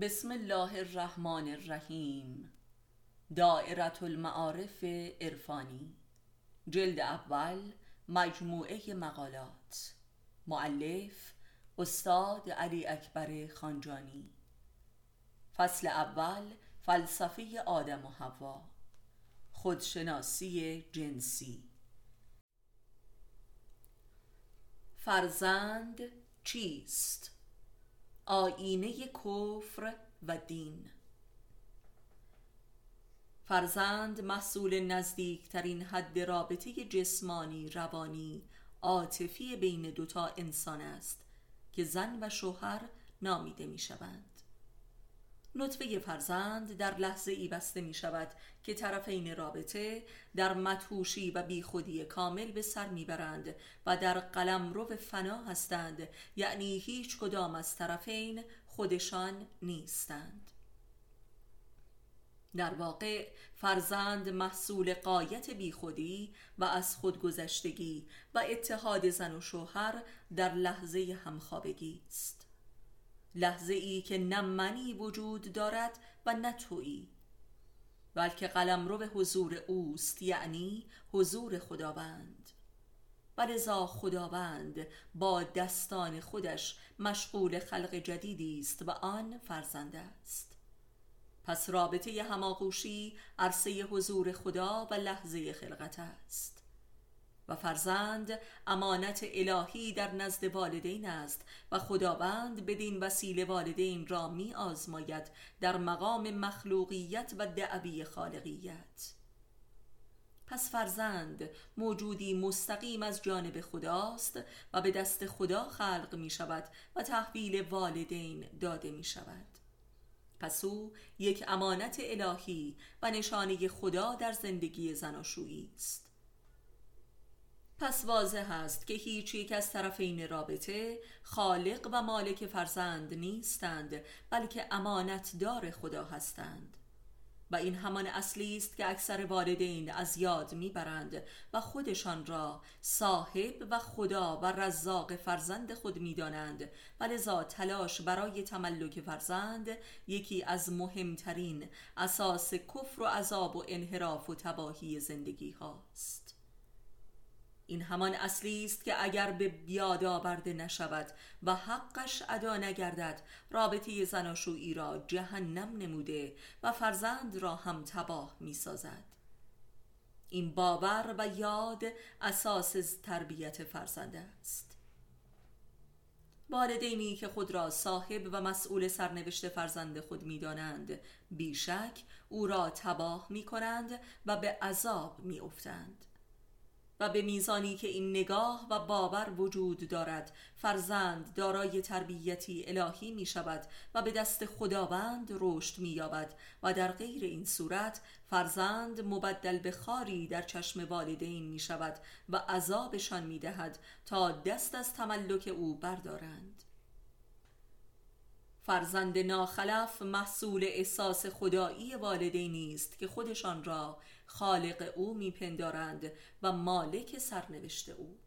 بسم الله الرحمن الرحیم. دائرة المعارف عرفانی. جلد اول مجموعه مقالات. معلف استاد علی اکبر خانجانی. فصل اول فلسفه آدم و حوا. خودشناسی جنسی. فرزند چیست؟ آینه کفر و دین. فرزند محصول نزدیکترین حد رابطه جسمانی روانی عاطفی بین دوتا انسان است که زن و شوهر نامیده می شوند نطفه فرزند در لحظه ای بسته می شود که طرفین رابطه در متوشی و بیخودی کامل به سر می‌برند و در قلم رو فنا هستند. یعنی هیچ کدام از طرفین خودشان نیستند. در واقع فرزند محصول قایت بیخودی و از خودگذشتگی و اتحاد زن و شوهر در لحظه همخوابگی است. لحظه ای که نه منی وجود دارد و نه تویی. بلکه قلم رو به حضور اوست یعنی حضور خداوند. ولذا خداوند با دستان خودش مشغول خلق جدیدی است و آن فرزند است. پس رابطه هماغوشی عرصه حضور خدا و لحظه خلقت است. و فرزند امانت الهی در نزد والدین است و خداوند بدین وسیله والدین را می آزماید در مقام مخلوقیت و دعوی خالقیت. پس فرزند موجودی مستقیم از جانب خداست و به دست خدا خلق می شود و تحویل والدین داده می شود پس او یک امانت الهی و نشانه خدا در زندگی زناشویی است. پس واضح است که هیچ یک از طرفین رابطه خالق و مالک فرزند نیستند بلکه امانت دار خدا هستند. و این همان اصلی است که اکثر والدین از یاد می‌برند و خودشان را صاحب و خدا و رزاق فرزند خود می‌دانند. و لذا تلاش برای تملک فرزند یکی از مهمترین اساس کفر و عذاب و انحراف و تباهی زندگی هاست. این همان اصلی است که اگر به بیاد آورده نشود و حقش ادا نگردد رابطه زناشویی را جهنم نموده و فرزند را هم تباه می سازد این باور و یاد اساس تربیت فرزند است. والدینی که خود را صاحب و مسئول سرنوشت فرزند خود می دانند بیشک او را تباه می کنند و به عذاب می افتند و به میزانی که این نگاه و باور وجود دارد فرزند دارای تربیتی الهی می شود و به دست خداوند رشد می یابد و در غیر این صورت فرزند مبدل به خاری در چشم والدین می شود و عذابشان می دهد تا دست از تملک او بردارند. فرزند ناخلف محصول احساس خدایی والدینی است که خودشان را خالق او میپندارند و مالک سرنوشت او.